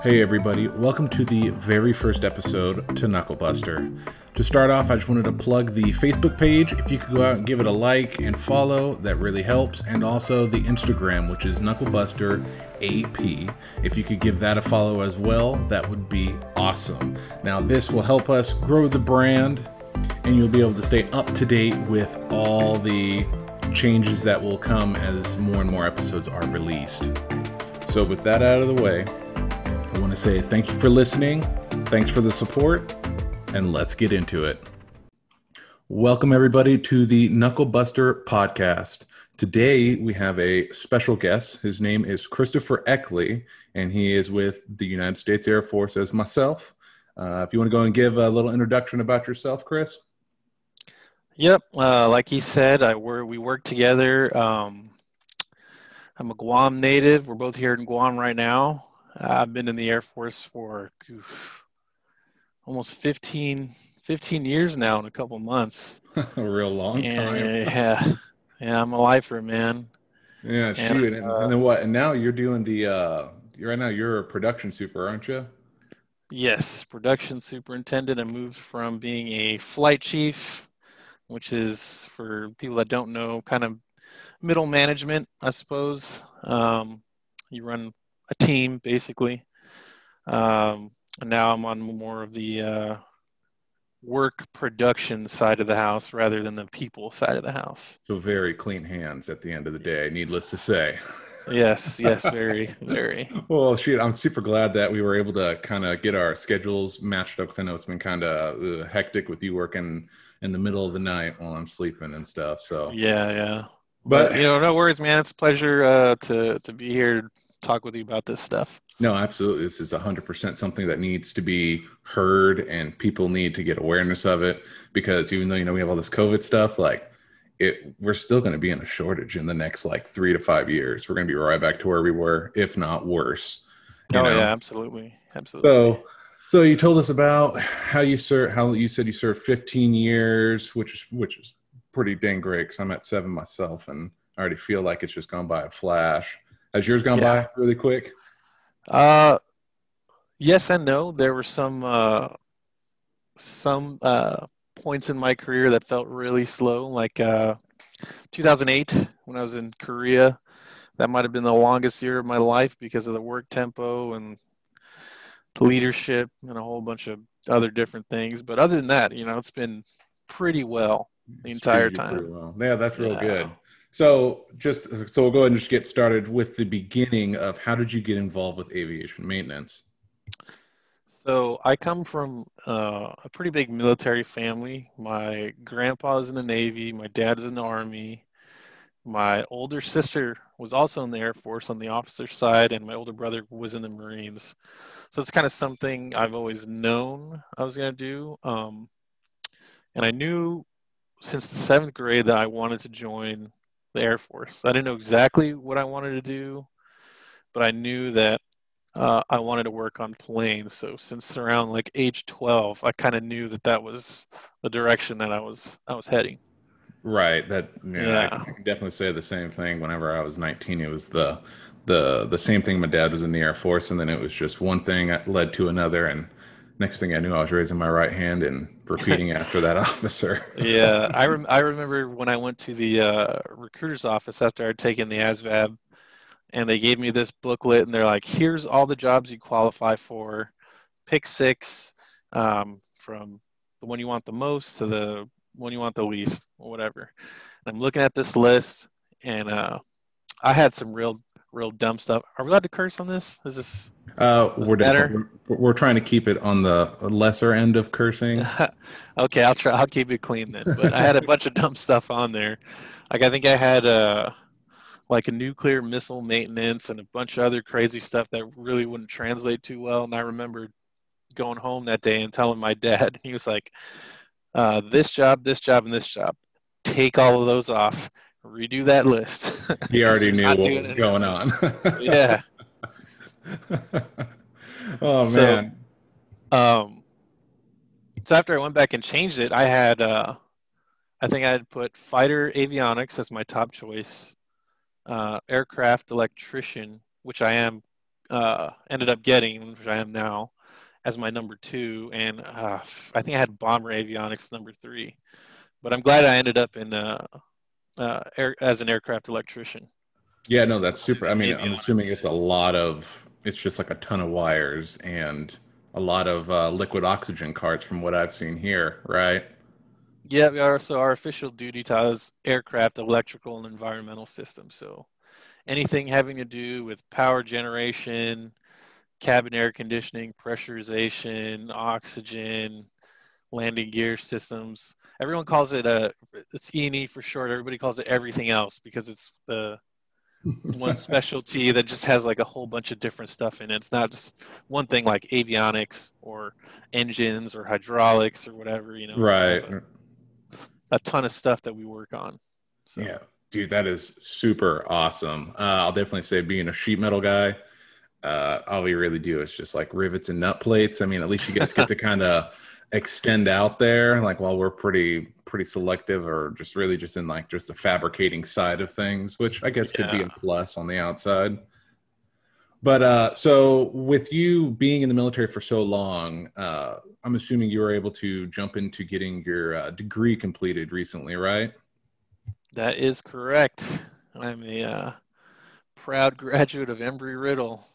Hey, everybody, welcome to the very first episode to Knucklebuster. To start off, I just wanted to plug the Facebook page. If you could go out and give it a like and follow, that really helps. And also the Instagram, which is Knucklebuster AP. If you could give that a follow as well, that would be awesome. Now, this will help us grow the brand, and you'll be able to stay up to date with all the changes that will come as more and more episodes are released. So, with that out of the way, I want to say thank you for listening. Thanks for the support, and let's get into it. Welcome, everybody, to the Knucklebuster podcast. Today, we have a special guest. His name is Christopher Eckley, and he is with the United States Air Force as myself. Uh, if you want to go and give a little introduction about yourself, Chris. Yep, uh, like he said, I we work together. Um, I'm a Guam native. We're both here in Guam right now. I've been in the Air Force for oof, almost 15, 15 years now in a couple months. a real long And, time. yeah, yeah, I'm a lifer, man. Yeah, And, shoot. And, uh, and then what? And now you're doing the, uh, right now you're a production super, aren't you? Yes, production superintendent. I moved from being a flight chief, which is for people that don't know, kind of middle management, I suppose. Um, you run a team basically. Um, now I'm on more of the uh, work production side of the house rather than the people side of the house. So very clean hands at the end of the day, needless to say. Yes, yes, very, very. Well, shoot, I'm super glad that we were able to kind of get our schedules matched up because I know it's been kind of uh, hectic with you working in the middle of the night while I'm sleeping and stuff. So, Yeah, yeah. but But you know, no worries, man. It's a pleasure uh, to to be here talk with you about this stuff. no, absolutely, this is 100% something that needs to be heard, and people need to get awareness of it because even though you know we have all this COVID stuff, like it, we're still going to be in a shortage in the next like three to five years. We're going to be right back to where we were, if not worse. oh know? yeah, absolutely, absolutely. So, so you told us about how you served. How you said you served 15 years, which is which is pretty dang great. Because I'm at seven myself, and I already feel like it's just gone by a flash. Has yours gone Yeah. by really quick? Uh, yes and no. There were some uh, some uh, points in my career that felt really slow, like uh, 2008 when I was in Korea. That might have been the longest year of my life because of the work tempo and the leadership and a whole bunch of other different things. But other than that, you know, it's been pretty well. The entire Treated you pretty time. well. Yeah, that's real Yeah. good. So, just so we'll go ahead and just get started with the beginning of how did you get involved with aviation maintenance? So I come from uh, a pretty big military family. My grandpa's in the Navy, my dad's in the Army. My older sister was also in the Air Force on the officer side, and my older brother was in the Marines. So it's kind of something I've always known I was going to do. Um, and I knew since the seventh grade that I wanted to join the Air Force. I didn't know exactly what I wanted to do, but I knew that uh, I wanted to work on planes. So since around like age 12, I kind of knew that that was the direction that I was I was heading. Right. That yeah, Yeah. I, I can definitely say the same thing. Whenever I was 19, it was the the the same thing. My dad was in the Air Force, and then it was just one thing that led to another, and next thing I knew, I was raising my right hand and repeating after that officer. Yeah, I rem- I remember when I went to the uh, recruiter's office after I'd taken the ASVAB, and they gave me this booklet, and they're like, "Here's all the jobs you qualify for. Pick six um, from the one you want the most to the one you want the least, or whatever." And I'm looking at this list, and uh, I had some real real dumb stuff. Are we allowed to curse on this? Is this Uh, we're, better? we're we're trying to keep it on the lesser end of cursing. okay, I'll try. I'll keep it clean then. But I had a bunch of dumb stuff on there. Like I think I had uh like a nuclear missile maintenance and a bunch of other crazy stuff that really wouldn't translate too well. And I remember going home that day and telling my dad. He was like, uh, "This job, this job, and this job. Take all of those off. Redo that list." He already knew what was going on. yeah. oh So- man. Um, so after I went back and changed it, I had, uh, I think I had put fighter avionics as my top choice, uh, aircraft electrician, which I am uh, ended up getting, which I am now, as my number two, and uh, I think I had bomber avionics number three. But I'm glad I ended up in uh, uh, air, as an aircraft electrician. Yeah, no, that's super. I mean, I'm assuming it's a lot of. It's just like a ton of wires and a lot of uh, liquid oxygen carts, from what I've seen here, right? Yeah, we are. So our official duty title is aircraft electrical and environmental systems. So anything having to do with power generation, cabin air conditioning, pressurization, oxygen, landing gear systems. Everyone calls it a it's E and E for short. Everybody calls it everything else because it's the one specialty that just has like a whole bunch of different stuff in it. It's not just one thing like avionics or engines or hydraulics or whatever, you know. Right. A, a, ton of stuff that we work on. So. Yeah, dude, that is super awesome. Uh, I'll definitely say being a sheet metal guy, uh, all we really do is just like rivets and nut plates. I mean, at least you guys get to kind of extend out there like while we're pretty pretty selective or just really just in like just the fabricating side of things which i guess could be a plus on the outside. But uh so with you being in the military for so long uh i'm assuming you were able to jump into getting your uh, degree completed recently right? That is correct. I'm a uh, proud graduate of embry riddle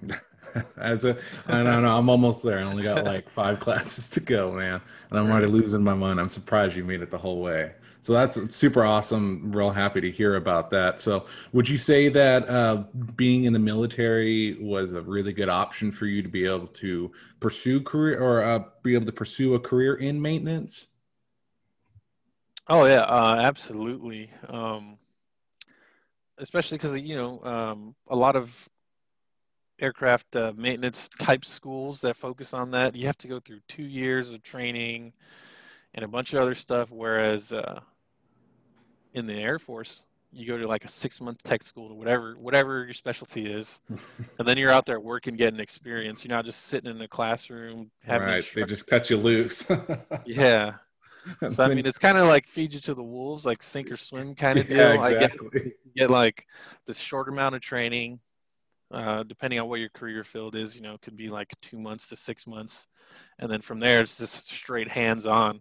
as a i don't know i'm almost there. I only got like five classes to go man. And i'm already losing my mind. I'm surprised you made it the whole way. So that's super awesome. Real happy to hear about that. So would you say that uh, being in the military was a really good option for you to be able to pursue career or uh, be able to pursue a career in maintenance? Oh yeah uh, absolutely. Um, especially because you know um, a lot of aircraft uh, maintenance type schools that focus on that. You have to go through two years of training and a bunch of other stuff. Whereas uh, in the Air Force, you go to like a six month tech school or whatever, whatever your specialty is, and then you're out there working, getting experience. You're not just sitting in a classroom having. Right, they just cut you loose. yeah. So I mean, it's kind of like feed you to the wolves, like sink or swim kind of deal. Yeah, exactly. I get, get like this short amount of training, uh, depending on what your career field is, you know, it could be like two months to six months, and then from there it's just straight hands on.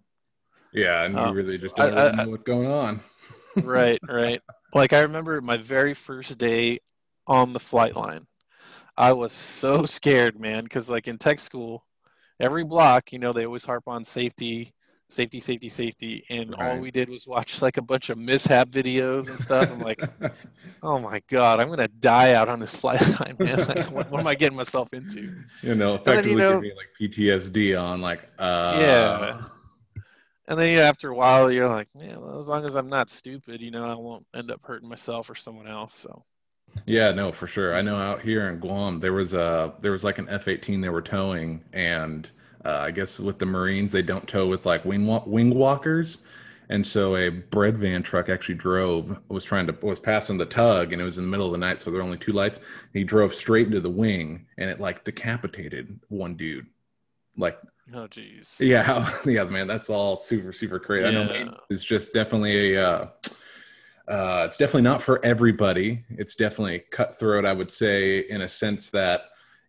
Yeah, and you um, really just don't I, really know what's going on. right, right. Like I remember my very first day on the flight line. I was so scared, man, because like in tech school, every block, you know, they always harp on safety, safety, safety, safety. And right. all we did was watch like a bunch of mishap videos and stuff. I'm like, oh my God, I'm going to die out on this flight line, man. Like, what, what, am I getting myself into? You know, effectively then, you know, like PTSD on like, uh, yeah. And then you know, after a while, you're like, yeah, well, as long as I'm not stupid, you know, I won't end up hurting myself or someone else. So. Yeah, no, for sure. I know out here in Guam, there was a there was like an F-18 they were towing, and uh, I guess with the Marines, they don't tow with like wing wing walkers, and so a bread van truck actually drove was trying to was passing the tug, and it was in the middle of the night, so there were only two lights. he drove straight into the wing, and it like decapitated one dude, like. Oh jeez. Yeah, yeah, man. That's all super, super crazy. Yeah. I know it's just definitely a. Uh, uh, it's definitely not for everybody. It's definitely cutthroat, I would say, in a sense that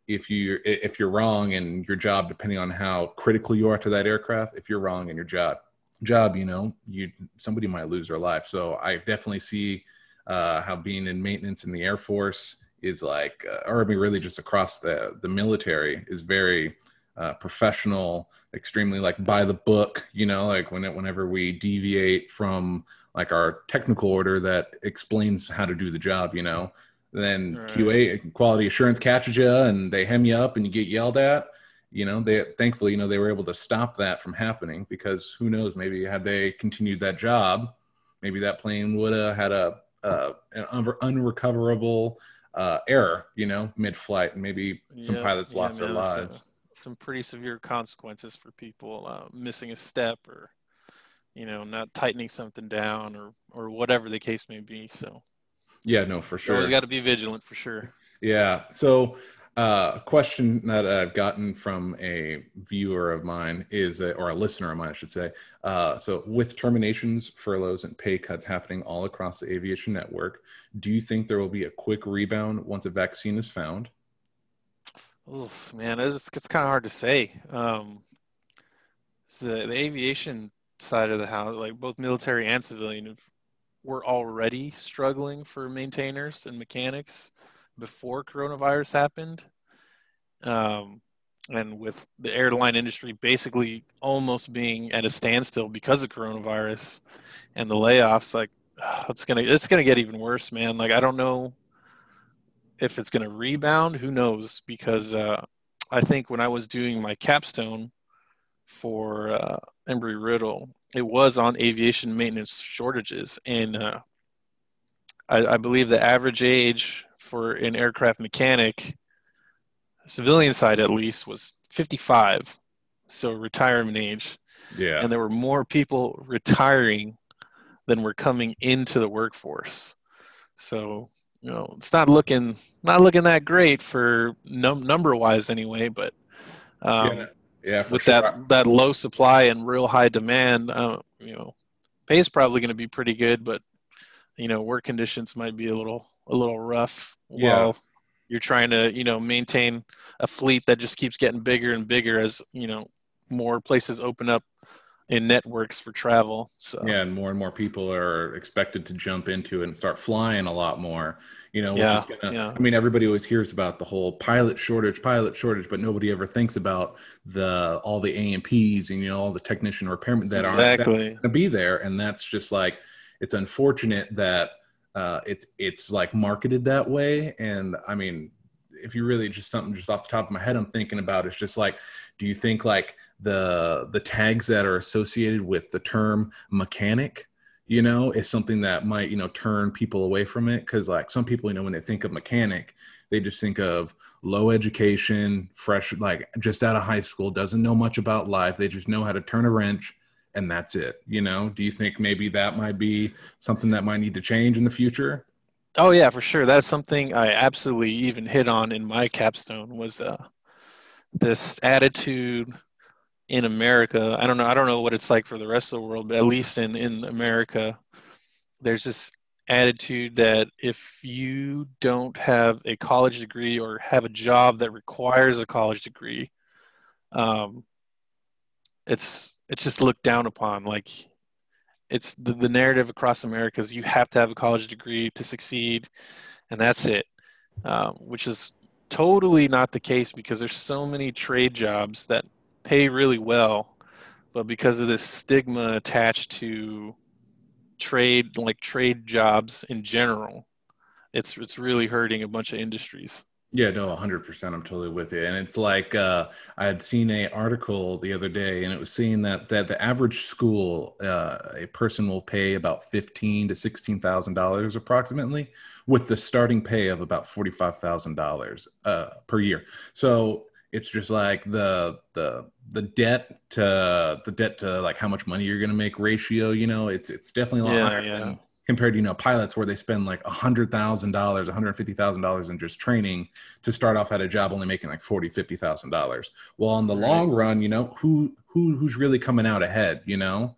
if you if you're wrong in your job depending on how critical you are to that aircraft if you're wrong in your job job you know you somebody might lose their life. So i definitely see uh, how being in maintenance in the air force is like uh, or I mean, really just across the the military is very uh, professional extremely like by the book you know like when it, whenever we deviate from like our technical order that explains how to do the job you know then right. QA quality assurance catches you and they hem you up and you get yelled at. You know, they thankfully, you know, they were able to stop that from happening because who knows, maybe had they continued that job, maybe that plane would have had a uh, an un- unrecoverable uh, error, you know, mid-flight, and maybe some pilots lost their lives. some pretty severe consequences for people uh, missing a step or, you know, not tightening something down or or whatever the case may be. So yeah, no, for sure. You always got to be vigilant for sure. Yeah. So, uh, a question that I've gotten from a viewer of mine is, uh, or a listener of mine, I should say. Uh, so, with terminations, furloughs, and pay cuts happening all across the aviation network, do you think there will be a quick rebound once a vaccine is found? Oof, man, it's, it's kind of hard to say. Um, so the, the aviation side of the house, like both military and civilian, were already struggling for maintainers and mechanics before coronavirus happened. Um, and with the airline industry basically almost being at a standstill because of coronavirus and the layoffs, like it's gonna it's gonna get even worse, man. Like I don't know if it's gonna rebound. Who knows? Because uh, I think when I was doing my capstone for uh, Embry Riddle, it was on aviation maintenance shortages, and uh, I, I believe the average age for an aircraft mechanic, civilian side at least, was 55, so retirement age. Yeah, and there were more people retiring than were coming into the workforce. So you know, it's not looking not looking that great for num- number wise anyway. But um, yeah. Yeah, with sure. that that low supply and real high demand, uh, you know, pay is probably going to be pretty good, but you know, work conditions might be a little a little rough Yeah. while you're trying to you know maintain a fleet that just keeps getting bigger and bigger as you know more places open up in networks for travel. So Yeah, and more and more people are expected to jump into it and start flying a lot more. You know, which Yeah, is gonna, yeah. I mean, everybody always hears about the whole pilot shortage, pilot shortage, but nobody ever thinks about the all the AMPs and you know all the technician repairmen that aren't going to be there, and that's just like it's unfortunate that uh, it's it's like marketed that way. And I mean, if you really just something just off the top of my head, I'm thinking about it's just like, do you think like the the tags that are associated with the term mechanic? you know, is something that might, you know, turn people away from it. Cause like some people, you know, when they think of mechanic, they just think of low education, fresh, like just out of high school, doesn't know much about life. They just know how to turn a wrench and that's it. You know, do you think maybe that might be something that might need to change in the future? Oh yeah, for sure. That's something I absolutely even hit on in my capstone was uh, this attitude in America. I don't know. I don't know what it's like for the rest of the world, but at least in in America, there's this attitude that if you don't have a college degree or have a job that requires a college degree, um, it's it's just looked down upon. Like it's the, the narrative across America is you have to have a college degree to succeed, and that's it, um, which is totally not the case because there's so many trade jobs that pay really well, but because of this stigma attached to trade, like trade jobs in general, it's it's really hurting a bunch of industries. Yeah, no, 100%. I'm totally with you. And it's like uh, I had seen a article the other day, and it was saying that that the average school, uh, a person will pay about fifteen to sixteen thousand dollars approximately, with the starting pay of about forty five thousand uh, dollars per year. So it's just like the the the debt to the debt to like how much money you're going to make ratio. You know, it's it's definitely a lot Yeah, higher yeah. compared to you know pilots where they spend like a hundred thousand dollars, one hundred fifty thousand dollars in just training to start off at a job only making like forty, fifty thousand dollars. Well, in the Right. long run, you know who who who's really coming out ahead. You know,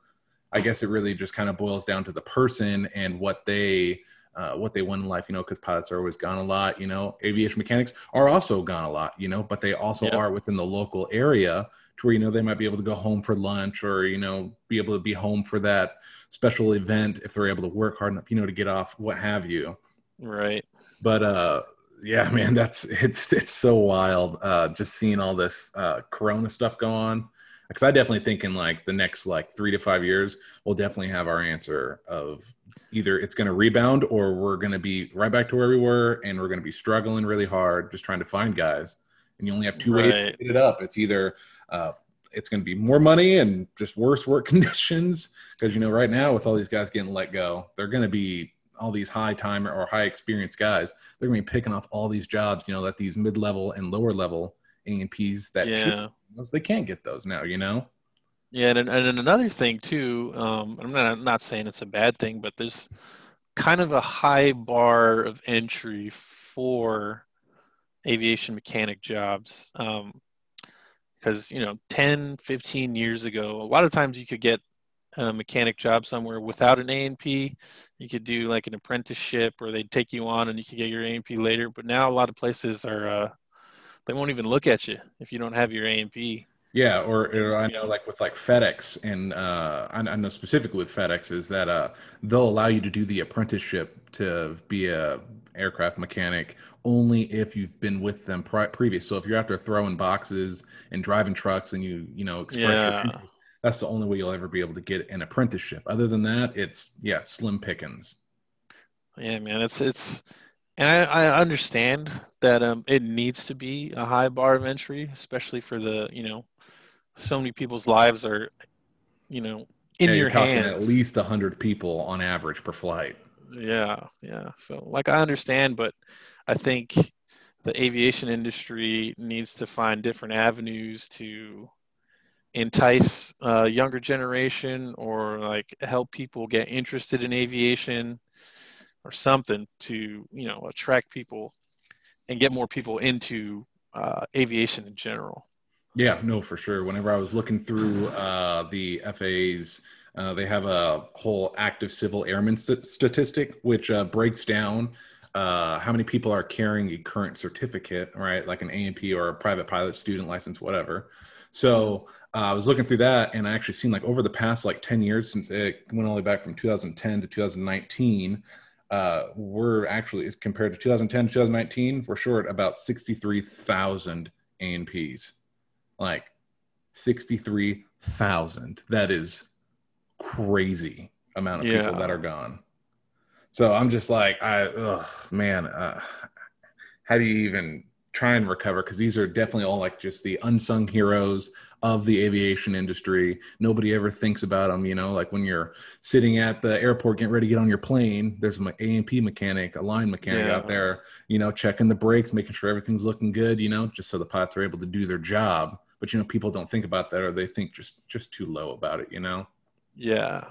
I guess it really just kind of boils down to the person and what they. Uh, what they want in life, you know, because pilots are always gone a lot, you know. Aviation mechanics are also gone a lot, you know, but they also Yep. are within the local area to where you know they might be able to go home for lunch or you know be able to be home for that special event if they're able to work hard enough, you know, to get off, what have you. Right. But uh yeah, man, that's it's it's so wild. Uh just seeing all this uh corona stuff go on. Because I definitely think in like the next like three to five years, we'll definitely have our answer of either it's gonna rebound or we're gonna be right back to where we were and we're gonna be struggling really hard just trying to find guys. And you only have two ways to Right. get it up. It's either uh it's going to be more money and just worse work conditions because you know right now with all these guys getting let go they're going to be all these high time or high experienced guys they're going to be picking off all these jobs you know that these mid-level and lower level amps that Yeah. those- they can't get those now you know Yeah, and, and another thing too, um, I'm not not saying it's a bad thing, but there's kind of a high bar of entry for aviation mechanic jobs. Um, because you know 10 15 years ago a lot of times you could get a mechanic job somewhere without an A&P you could do like an apprenticeship or they'd take you on and you could get your A&P later but now a lot of places are uh, they won't even look at you if you don't have your A and P. Yeah, or, or, I know like with like FedEx and uh, I, I know specifically with FedEx is that uh, they'll allow you to do the apprenticeship to be a aircraft mechanic only if you've been with them pri- previous. So if you're after throwing boxes and driving trucks and you you know express Yeah. your interest, that's the only way you'll ever be able to get an apprenticeship. Other than that, it's yeah slim pickings. Yeah, man, it's it's, and I, I understand that um it needs to be a high bar of entry, especially for the you know, so many people's lives are, you know, in yeah, your you're talking hands. at least hundred people on average per flight. Yeah, yeah. So like I understand, but I think the aviation industry needs to find different avenues to entice uh, younger generation or like help people get interested in aviation or something to you know attract people and get more people into uh, aviation in general. Yeah, no, for sure. Whenever I was looking through uh, the FAA's, uh, they have a whole active civil airman st- statistic, which uh, breaks down uh, how many people are carrying a current certificate, right? Like an A&P or a private pilot student license, whatever. So uh, I was looking through that, and I actually seen like over the past like ten years, since it went all the way back from 2010 to 2019, uh, we're actually compared to 2010 to 2019, we're short about 63,000 A&Ps like 63,000. That is crazy amount of people that are gone. So I'm just like, I, ugh, man, uh, how do you even try and recover? Because these are definitely all like just the unsung heroes of the aviation industry. Nobody ever thinks about them, you know, like when you're sitting at the airport getting ready to get on your plane, there's an A&P mechanic, a line mechanic Yeah. out there, you know, checking the brakes, making sure everything's looking good, you know, just so the pilots are able to do their job. But you know, people don't think about that, or they think just just too low about it. You know? Yeah.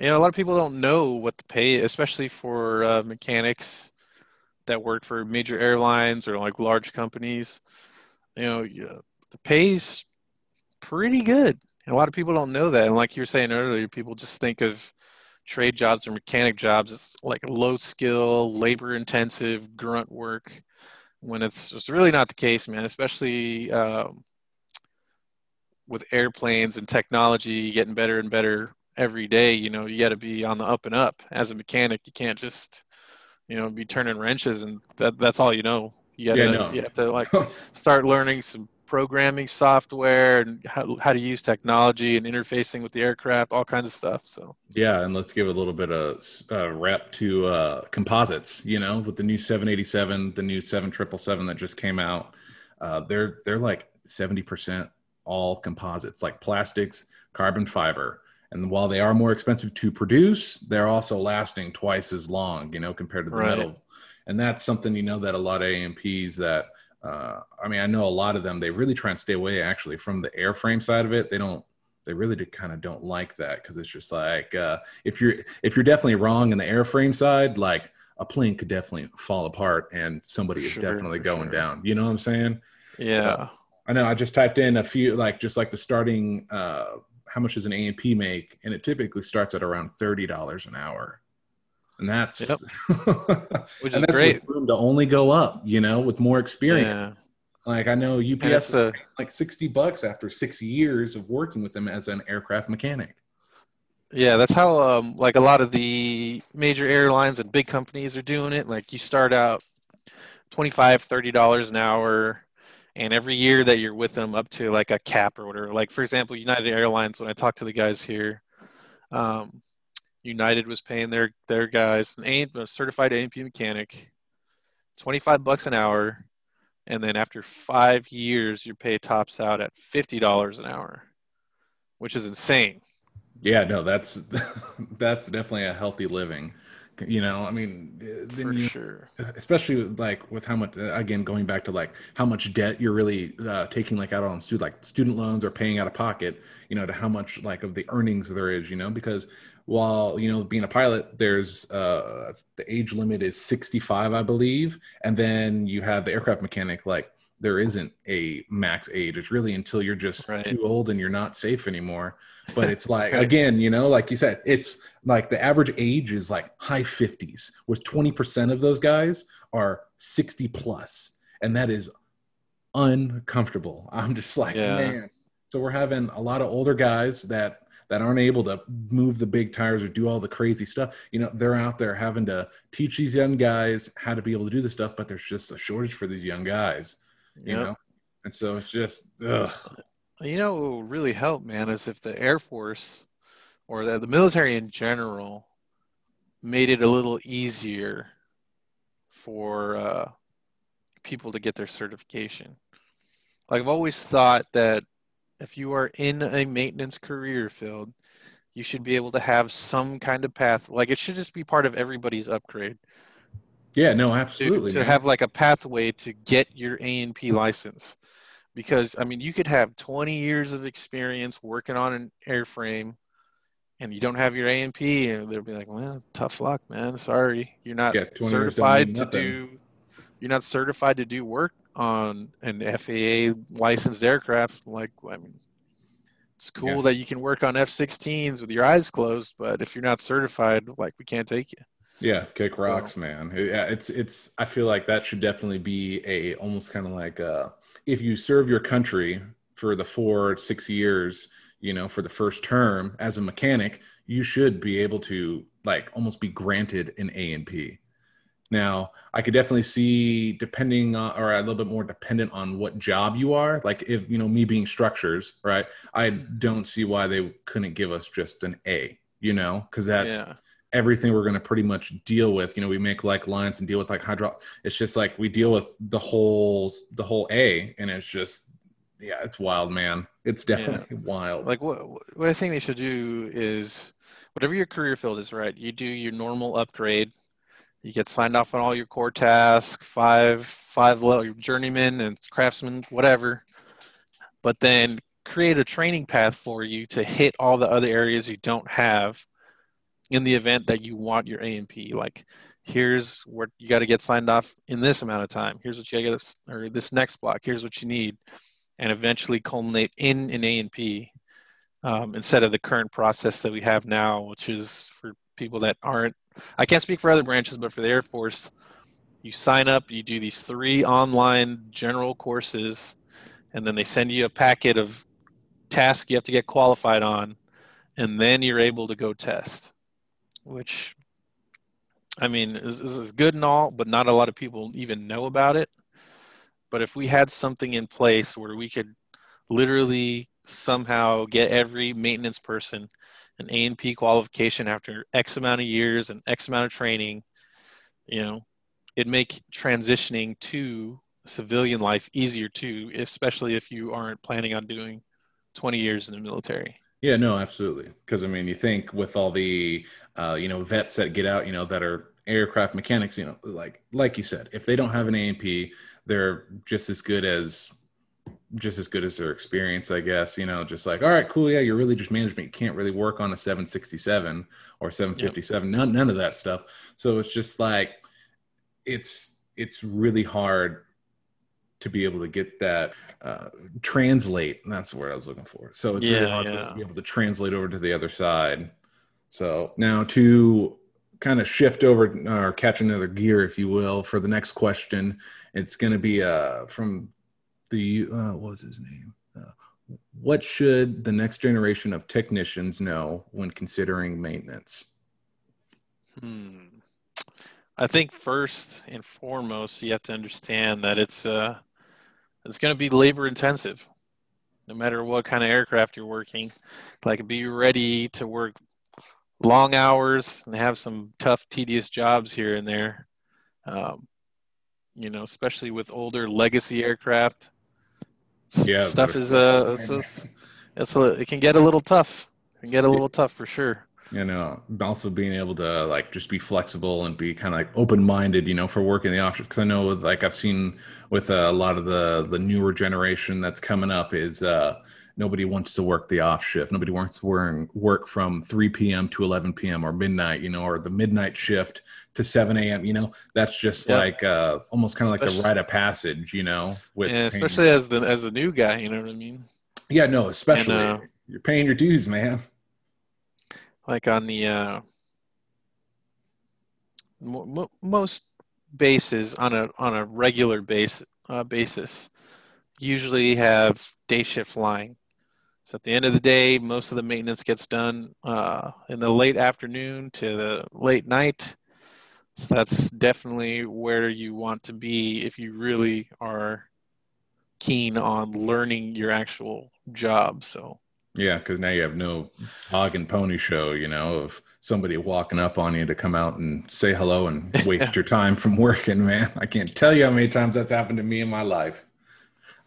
You know, a lot of people don't know what the pay, especially for uh, mechanics that work for major airlines or like large companies. You know, yeah, the pay's pretty good. And a lot of people don't know that. And like you were saying earlier, people just think of trade jobs or mechanic jobs as like low skill, labor intensive, grunt work, when it's just really not the case, man. Especially um, with airplanes and technology getting better and better every day. You know, you got to be on the up and up as a mechanic. You can't just, you know, be turning wrenches and that, that's all you know. You got to, Yeah, no. you have to like start learning some programming software and how, how to use technology and interfacing with the aircraft, all kinds of stuff. So, Yeah, and let's give a little bit of uh, rep to uh, composites. You know, with the new 787, the new 7777 that just came out, uh, they're they're like 70 percent all composites, like plastics, carbon fiber. And while they are more expensive to produce, they're also lasting twice as long. You know, compared to the Right. metal. And that's something you know that a lot of AMPs that uh, I mean, I know a lot of them they really try and stay away actually from the airframe side of it. They don't they really do kind of don't like that because it's just like uh, if you're if you're definitely wrong in the airframe side, like a plane could definitely fall apart and somebody is definitely going sure. down. You know what I'm saying? yeah. I know. I just typed in a few like just like the starting uh, how much does an AMP make, and it typically starts at around thirty dollars an hour, and that's Yep. Which and is that's great. room to only go up. You know, with more experience. Yeah. Like I know And UPS a, like 60 bucks after six years of working with them as an aircraft mechanic. Yeah, that's how um, like a lot of the major airlines and big companies are doing it. Like you start out 25 30 dollars an hour and every year that you're with them up to like a cap or whatever. Like for example, United Airlines when I talk to the guys here, um, United was paying their their guys an A, a certified A&P mechanic 25 bucks an hour and then after 5 years your pay tops out at $50 an hour, which is insane. Yeah, no, that's that's definitely a healthy living. You know, I mean, then For you, sure. especially like with how much again going back to like how much debt you're really uh, taking like out on student like student loans or paying out of pocket you know to how much like of the earnings there is you know because while you know being a pilot there's uh the age limit is 65 i believe and then you have the aircraft mechanic like there isn't a max age it's really until you're just Right. too old and you're not safe anymore but it's like Right. again you know like you said it's like the average age is like high 50s with 20% of those guys are 60 plus and that is uncomfortable. I'm just like, Yeah. man. So we're having a lot of older guys that that aren't able to move the big tires or do all the crazy stuff. You know, they're out there having to teach these young guys how to be able to do this stuff, but there's just a shortage for these young guys. You Yep. know, and so it's just ugh. You know what would really help, man, is if the Air Force or the, the military in general made it a little easier for uh, people to get their certification. Like I've always thought that if you are in a maintenance career field, you should be able to have some kind of path. Like it should just be part of everybody's upgrade yeah, no, absolutely. to man. have like a pathway to get your A and P license. Because I mean, you could have 20 years of experience working on an airframe, and you don't have your A and P, and they'll be like, "Well, tough luck, man. Sorry, you're not Yeah, 20 years don't certified to do. You're not certified to do work on an FAA licensed aircraft. Like, I mean, it's cool Yeah. that you can work on F-16s with your eyes closed, but if you're not certified, like, we can't take you. Yeah, kick rocks, man. Yeah, it's it's. I feel like that should definitely be a almost kind of like a, if you serve your country for the four six years, you know, for the first term as a mechanic, you should be able to like almost be granted an A and P. Now, I could definitely see depending on, or a little bit more dependent on what job you are. Like if you know me being structures, right? I mm-hmm. don't see why they couldn't give us just an A. You know, because that's yeah. everything we're going to pretty much deal with you know we make like lines and deal with like hydro it's just like we deal with the whole the whole a and it's just yeah it's wild man it's definitely wild like what what I think they should do is whatever your career field is, right? You do your normal upgrade. You get signed off on all your core tasks, five five level journeyman and craftsman, whatever. But then create a training path for you to hit all the other areas you don't have in the event that you want your A and P. Like here's where you got to get signed off in this amount of time. Here's what you got to or this next block. Here's what you need, and eventually culminate in an A and P um, instead of the current process that we have now, which is for people that aren't. I can't speak for other branches, but for the Air Force, you sign up, you do these three online general courses, and then they send you a packet of tasks you have to get qualified on, and then you're able to go test. Which, I mean, is, is is good and all, but not a lot of people even know about it. But if we had something in place where we could literally somehow get every maintenance person an A and P qualification after X amount of years and X amount of training, you know, it'd make transitioning to civilian life easier too, especially if you aren't planning on doing 20 years in the military. yeah no absolutely because i mean you think with all the uh, you know vets that get out you know that are aircraft mechanics you know like like you said if they don't have an a and p they're just as good as just as good as their experience, I guess. You know, just like, all right, cool, yeah, you're really just management. You can't really work on a 767 or 757, none, none of that stuff. So it's just like, it's it's really hard to be able to get that uh, translate. That's the word I was looking for. So it's really Yeah, hard yeah. to be able to translate over to the other side. So now to kind of shift over or catch another gear, if you will, for the next question, it's going to be uh, from the uh, what was his name? Uh, what should the next generation of technicians know when considering maintenance? Hmm. I think first and foremost, you have to understand that it's uh, it's going to be labor intensive, no matter what kind of aircraft you're working. Like, be ready to work long hours and have some tough, tedious jobs here and there. Um, you know, especially with older legacy aircraft. Yeah, stuff is uh, it's, it's, it's a, it can get a little tough. It can get a little tough for sure. you know also being able to like just be flexible and be kind of like open-minded you know for working the office. because i know like i've seen with uh, a lot of the the newer generation that's coming up is uh nobody wants to work the off shift. Nobody wants to work, work from 3 p.m to 11 p.m or midnight you know or the midnight shift to 7 a.m you know? That's just like uh almost kind of like the rite of passage you know with Yeah, especially as the as the new guy, you know what I mean? yeah no especially uh, you're paying your dues man. Like on the uh, mo- mo- most bases on a on a regular base uh, basis usually have day shift flying. So at the end of the day, most of the maintenance gets done uh, in the late afternoon to the late night. So that's definitely where you want to be if you really are keen on learning your actual job. So yeah, because now you have no hog and pony show, you know, of somebody walking up on you to come out and say hello and waste your time from working, man. I can't tell you how many times that's happened to me in my life.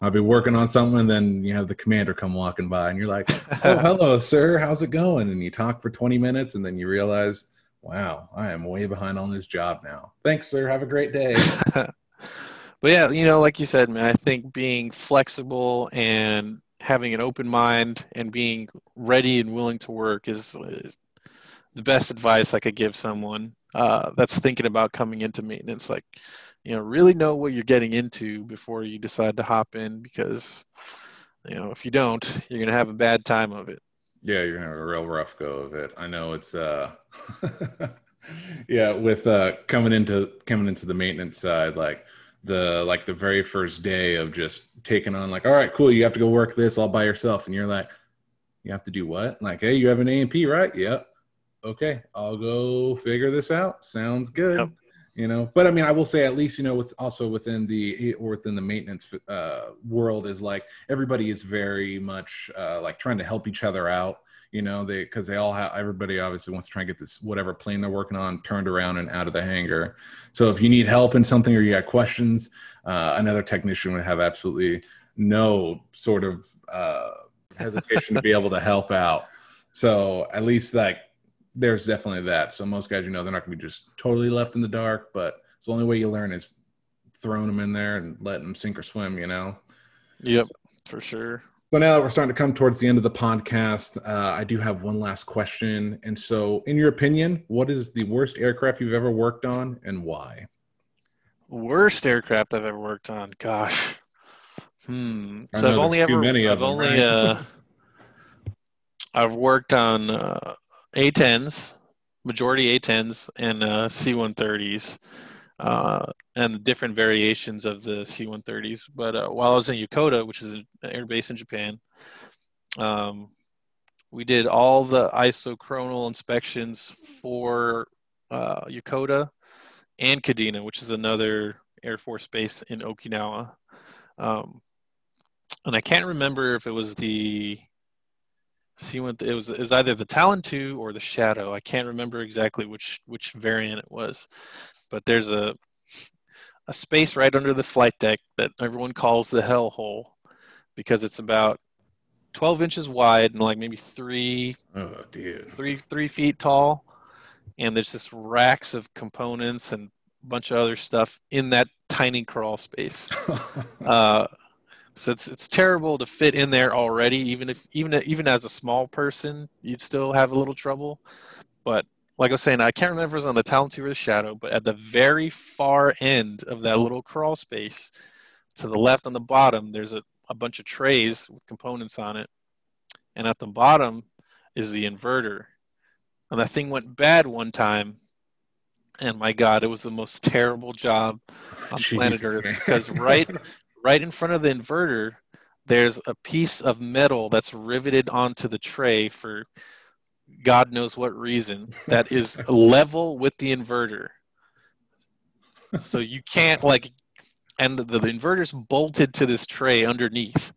I'll be working on something, and then you have the commander come walking by, and you're like, "Oh, hello, sir. How's it going?" And you talk for 20 minutes, and then you realize, "Wow, I am way behind on this job now." Thanks, sir. Have a great day. but yeah, you know, like you said, man, I think being flexible and having an open mind and being ready and willing to work is, is the best advice I could give someone uh, that's thinking about coming into maintenance. Like, you know, really know what you're getting into before you decide to hop in because, you know, if you don't, you're going to have a bad time of it. Yeah, you're going to have a real rough go of it. I know it's, uh, yeah, with uh, coming into coming into the maintenance side, like the like the very first day of just taking on like all right cool you have to go work this all by yourself and you're like you have to do what like hey you have an A&P right yep okay I'll go figure this out. Sounds good. Yep. you know but I mean I will say at least you know with also within the or within the maintenance uh, world is like everybody is very much uh, like trying to help each other out you know they because they all have everybody obviously wants to try and get this whatever plane they're working on turned around and out of the hangar. So if you need help in something or you got questions uh, another technician would have absolutely no sort of uh, hesitation to be able to help out. So at least like there's definitely that so most guys you know they're not going to be just totally left in the dark but it's the only way you learn is throwing them in there and letting them sink or swim you know yep so, for sure so now that we're starting to come towards the end of the podcast, uh, I do have one last question. And so, in your opinion, what is the worst aircraft you've ever worked on, and why? Worst aircraft I've ever worked on. Gosh, hmm. So I've only ever, many I've them, only, right? uh, I've worked on uh, A10s, majority A10s, and uh, C130s uh, and different variations of the C-130s. But uh, while I was in Yokota, which is an air base in Japan, um, we did all the isochronal inspections for uh, Yokota and Kadena, which is another Air Force base in Okinawa. Um, and I can't remember if it was the C1. It was it was either the Talon 2 or the Shadow. I can't remember exactly which which variant it was but there's a a space right under the flight deck that everyone calls the hell hole because it's about 12 inches wide and like maybe three oh three three feet tall and there's just racks of components and a bunch of other stuff in that tiny crawl space uh, so it's it's terrible to fit in there already even if even even as a small person you'd still have a little trouble but like I was saying, I can't remember if it was on the Talon 2 or the Shadow, but at the very far end of that little crawl space, to the left on the bottom, there's a, a bunch of trays with components on it. And at the bottom is the inverter. And that thing went bad one time. And my God, it was the most terrible job on Jeez. planet Earth because right, right in front of the inverter, there's a piece of metal that's riveted onto the tray for God knows what reason that is level with the inverter. So you can't like, and the, the inverter's bolted to this tray underneath.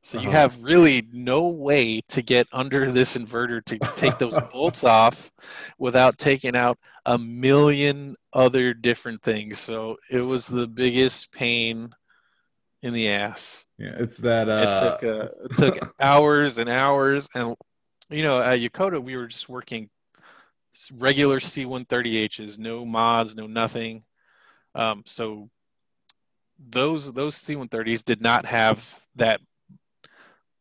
So you uh-huh. have really no way to get under this inverter to take those bolts off without taking out a million other different things. So it was the biggest pain in the ass. Yeah, it's that uh... it took uh, it took hours and hours and you know, at Yokota, we were just working regular C-130Hs, no mods, no nothing. Um, so those those C-130s did not have that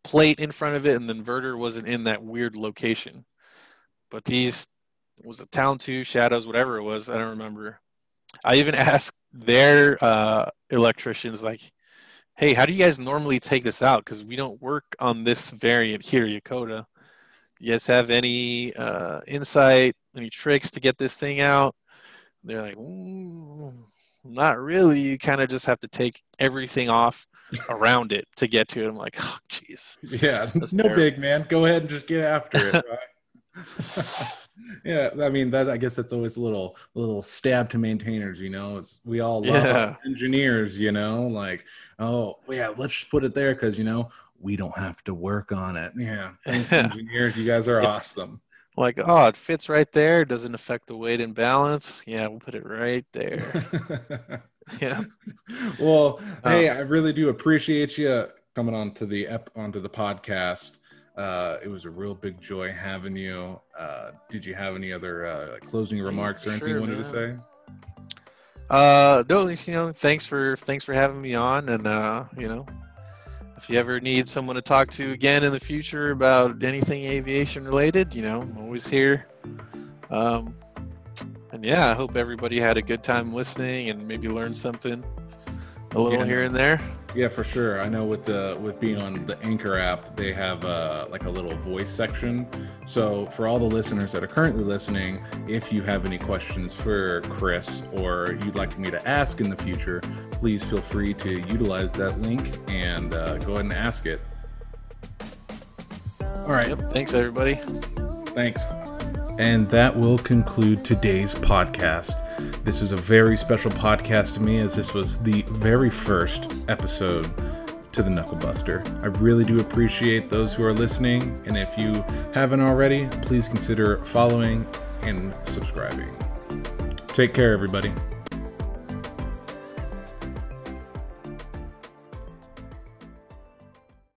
plate in front of it, and the inverter wasn't in that weird location. But these was a Talon 2 Shadows, whatever it was, I don't remember. I even asked their uh, electricians, like, "Hey, how do you guys normally take this out? Because we don't work on this variant here, Yokota." you guys have any uh, insight, any tricks to get this thing out? They're like, not really. You kind of just have to take everything off around it to get to it. I'm like, oh, jeez. Yeah, no terrible. big man. Go ahead and just get after it. Yeah, I mean that. I guess that's always a little, little stab to maintainers. You know, it's, we all love yeah. engineers. You know, like, oh yeah, let's just put it there because you know we don't have to work on it. Yeah, thanks, engineers. You guys are awesome. Like, oh, it fits right there. Doesn't affect the weight and balance. Yeah, we'll put it right there. yeah. Well, um, hey, I really do appreciate you coming on to the ep- onto the podcast. Uh, it was a real big joy having you. Uh, did you have any other uh, closing remarks or anything sure, you wanted man. to say? Uh, no, you know, thanks for thanks for having me on, and uh, you know, if you ever need someone to talk to again in the future about anything aviation related, you know, I'm always here. Um, and yeah, I hope everybody had a good time listening and maybe learned something a little yeah. here and there. Yeah, for sure. I know with the with being on the Anchor app, they have uh, like a little voice section. So for all the listeners that are currently listening, if you have any questions for Chris or you'd like me to ask in the future, please feel free to utilize that link and uh, go ahead and ask it. All right. Yep. Thanks, everybody. Thanks. And that will conclude today's podcast. This is a very special podcast to me as this was the very first episode to the Knuckle Buster. I really do appreciate those who are listening, and if you haven't already, please consider following and subscribing. Take care, everybody.